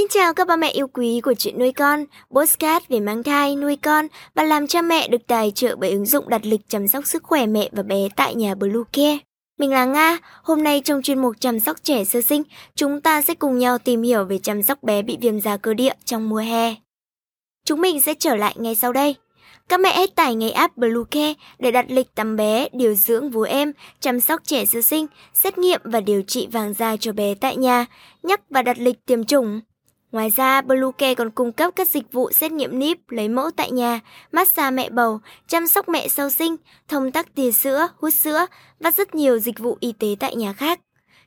Xin chào các ba mẹ yêu quý của chuyện nuôi con, postcard về mang thai, nuôi con và làm cha mẹ được tài trợ bởi ứng dụng đặt lịch chăm sóc sức khỏe mẹ và bé tại nhà Bluecare. Mình là Nga, hôm nay trong chuyên mục chăm sóc trẻ sơ sinh, chúng ta sẽ cùng nhau tìm hiểu về chăm sóc bé bị viêm da cơ địa trong mùa hè. Chúng mình sẽ trở lại ngay sau đây. Các mẹ hãy tải ngay app Bluecare để đặt lịch tắm bé, điều dưỡng vú em, chăm sóc trẻ sơ sinh, xét nghiệm và điều trị vàng da cho bé tại nhà, nhắc và đặt lịch tiêm chủng. Ngoài ra, Bluecare còn cung cấp các dịch vụ xét nghiệm níp, lấy mẫu tại nhà, massage mẹ bầu, chăm sóc mẹ sau sinh, thông tắc tia sữa, hút sữa và rất nhiều dịch vụ y tế tại nhà khác.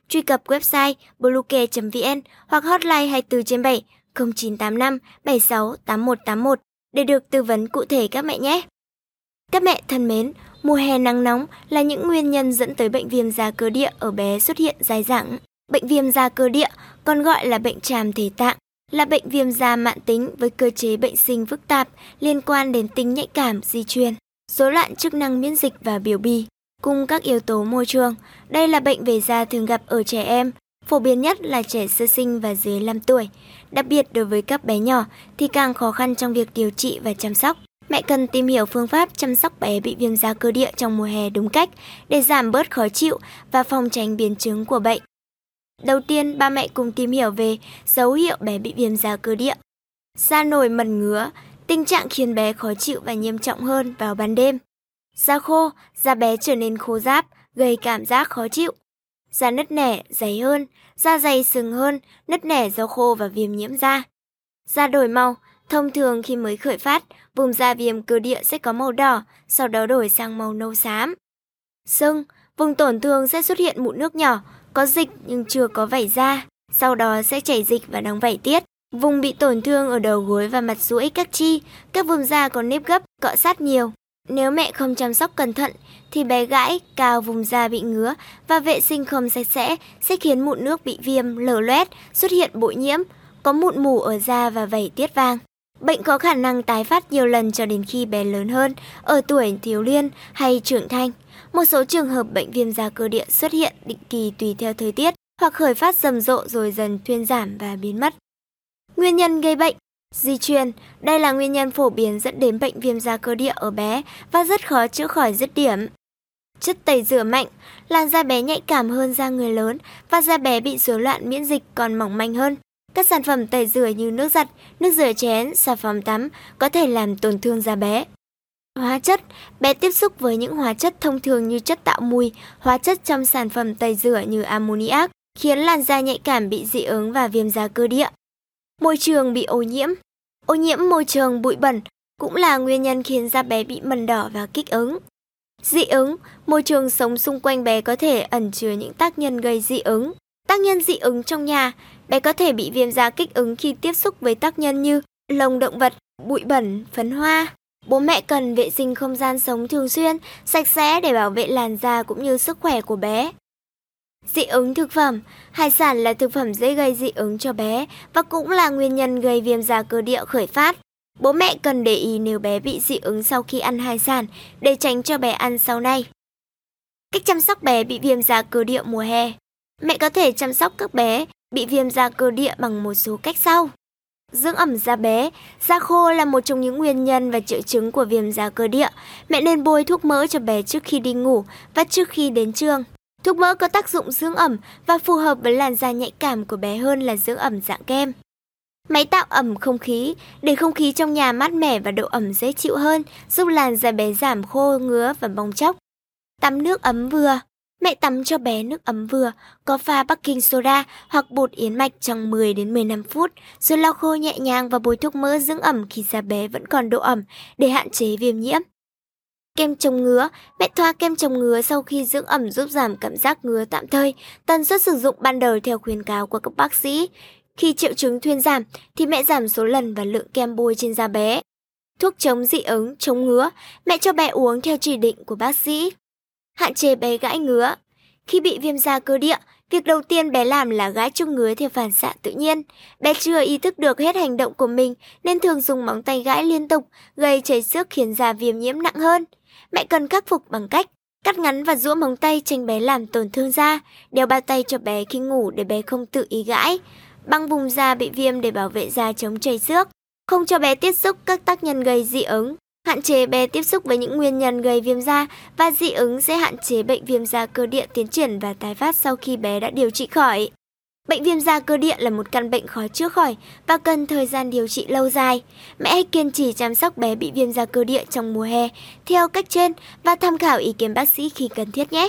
Truy cập website bluecare.vn hoặc hotline 24 trên 7 0985 76 8181 để được tư vấn cụ thể các mẹ nhé. Các mẹ thân mến, mùa hè nắng nóng là những nguyên nhân dẫn tới bệnh viêm da cơ địa ở bé xuất hiện dài dẳng. Bệnh viêm da cơ địa còn gọi là bệnh tràm thể tạng là bệnh viêm da mạn tính với cơ chế bệnh sinh phức tạp liên quan đến tính nhạy cảm di truyền, rối loạn chức năng miễn dịch và biểu bì, cùng các yếu tố môi trường. Đây là bệnh về da thường gặp ở trẻ em, phổ biến nhất là trẻ sơ sinh và dưới 5 tuổi. Đặc biệt đối với các bé nhỏ thì càng khó khăn trong việc điều trị và chăm sóc. Mẹ cần tìm hiểu phương pháp chăm sóc bé bị viêm da cơ địa trong mùa hè đúng cách để giảm bớt khó chịu và phòng tránh biến chứng của bệnh. Đầu tiên, ba mẹ cùng tìm hiểu về dấu hiệu bé bị viêm da cơ địa. Da nổi mẩn ngứa, tình trạng khiến bé khó chịu và nghiêm trọng hơn vào ban đêm. Da khô, da bé trở nên khô ráp, gây cảm giác khó chịu. Da nứt nẻ, dày hơn, da dày sừng hơn, nứt nẻ do khô và viêm nhiễm da. Da đổi màu, thông thường khi mới khởi phát, vùng da viêm cơ địa sẽ có màu đỏ, sau đó đổi sang màu nâu xám. Sưng, vùng tổn thương sẽ xuất hiện mụn nước nhỏ, có dịch nhưng chưa có vảy da, sau đó sẽ chảy dịch và đóng vảy tiết. Vùng bị tổn thương ở đầu gối và mặt duỗi các chi, các vùng da có nếp gấp, cọ sát nhiều. Nếu mẹ không chăm sóc cẩn thận thì bé gãi, cao vùng da bị ngứa và vệ sinh không sạch sẽ sẽ khiến mụn nước bị viêm, lở loét, xuất hiện bụi nhiễm, có mụn mủ ở da và vảy tiết vàng. Bệnh có khả năng tái phát nhiều lần cho đến khi bé lớn hơn, ở tuổi thiếu niên hay trưởng thành. Một số trường hợp bệnh viêm da cơ địa xuất hiện định kỳ tùy theo thời tiết hoặc khởi phát rầm rộ rồi dần thuyên giảm và biến mất. Nguyên nhân gây bệnh Di truyền, đây là nguyên nhân phổ biến dẫn đến bệnh viêm da cơ địa ở bé và rất khó chữa khỏi dứt điểm. Chất tẩy rửa mạnh, làn da bé nhạy cảm hơn da người lớn và da bé bị rối loạn miễn dịch còn mỏng manh hơn. Các sản phẩm tẩy rửa như nước giặt, nước rửa chén, xà phòng tắm có thể làm tổn thương da bé. Hóa chất, bé tiếp xúc với những hóa chất thông thường như chất tạo mùi, hóa chất trong sản phẩm tẩy rửa như ammoniac, khiến làn da nhạy cảm bị dị ứng và viêm da cơ địa. Môi trường bị ô nhiễm. Ô nhiễm môi trường bụi bẩn cũng là nguyên nhân khiến da bé bị mẩn đỏ và kích ứng. Dị ứng, môi trường sống xung quanh bé có thể ẩn chứa những tác nhân gây dị ứng. Tác nhân dị ứng trong nhà, bé có thể bị viêm da kích ứng khi tiếp xúc với tác nhân như lông động vật, bụi bẩn, phấn hoa. Bố mẹ cần vệ sinh không gian sống thường xuyên, sạch sẽ để bảo vệ làn da cũng như sức khỏe của bé. Dị ứng thực phẩm Hải sản là thực phẩm dễ gây dị ứng cho bé và cũng là nguyên nhân gây viêm da cơ địa khởi phát. Bố mẹ cần để ý nếu bé bị dị ứng sau khi ăn hải sản để tránh cho bé ăn sau này. Cách chăm sóc bé bị viêm da cơ địa mùa hè Mẹ có thể chăm sóc các bé bị viêm da cơ địa bằng một số cách sau. Dưỡng ẩm da bé, da khô là một trong những nguyên nhân và triệu chứng của viêm da cơ địa. Mẹ nên bôi thuốc mỡ cho bé trước khi đi ngủ và trước khi đến trường. Thuốc mỡ có tác dụng dưỡng ẩm và phù hợp với làn da nhạy cảm của bé hơn là dưỡng ẩm dạng kem. Máy tạo ẩm không khí, để không khí trong nhà mát mẻ và độ ẩm dễ chịu hơn, giúp làn da bé giảm khô, ngứa và bong chóc. Tắm nước ấm vừa. Mẹ tắm cho bé nước ấm vừa, có pha baking soda hoặc bột yến mạch trong 10 đến 15 phút, rồi lau khô nhẹ nhàng và bôi thuốc mỡ dưỡng ẩm khi da bé vẫn còn độ ẩm để hạn chế viêm nhiễm. Kem chống ngứa, mẹ thoa kem chống ngứa sau khi dưỡng ẩm giúp giảm cảm giác ngứa tạm thời, tần suất sử dụng ban đầu theo khuyến cáo của các bác sĩ. Khi triệu chứng thuyên giảm thì mẹ giảm số lần và lượng kem bôi trên da bé. Thuốc chống dị ứng, chống ngứa, mẹ cho bé uống theo chỉ định của bác sĩ. Hạn chế bé gãi ngứa. Khi bị viêm da cơ địa, việc đầu tiên bé làm là gãi chung ngứa theo phản xạ tự nhiên. Bé chưa ý thức được hết hành động của mình nên thường dùng móng tay gãi liên tục, gây chảy xước khiến da viêm nhiễm nặng hơn. Mẹ cần khắc phục bằng cách cắt ngắn và rũa móng tay tránh bé làm tổn thương da, đeo bao tay cho bé khi ngủ để bé không tự ý gãi. băng vùng da bị viêm để bảo vệ da chống chảy xước, không cho bé tiếp xúc các tác nhân gây dị ứng, hạn chế bé tiếp xúc với những nguyên nhân gây viêm da và dị ứng sẽ hạn chế bệnh viêm da cơ địa tiến triển và tái phát sau khi bé đã điều trị khỏi. Bệnh viêm da cơ địa là một căn bệnh khó chữa khỏi và cần thời gian điều trị lâu dài. Mẹ hãy kiên trì chăm sóc bé bị viêm da cơ địa trong mùa hè theo cách trên và tham khảo ý kiến bác sĩ khi cần thiết nhé.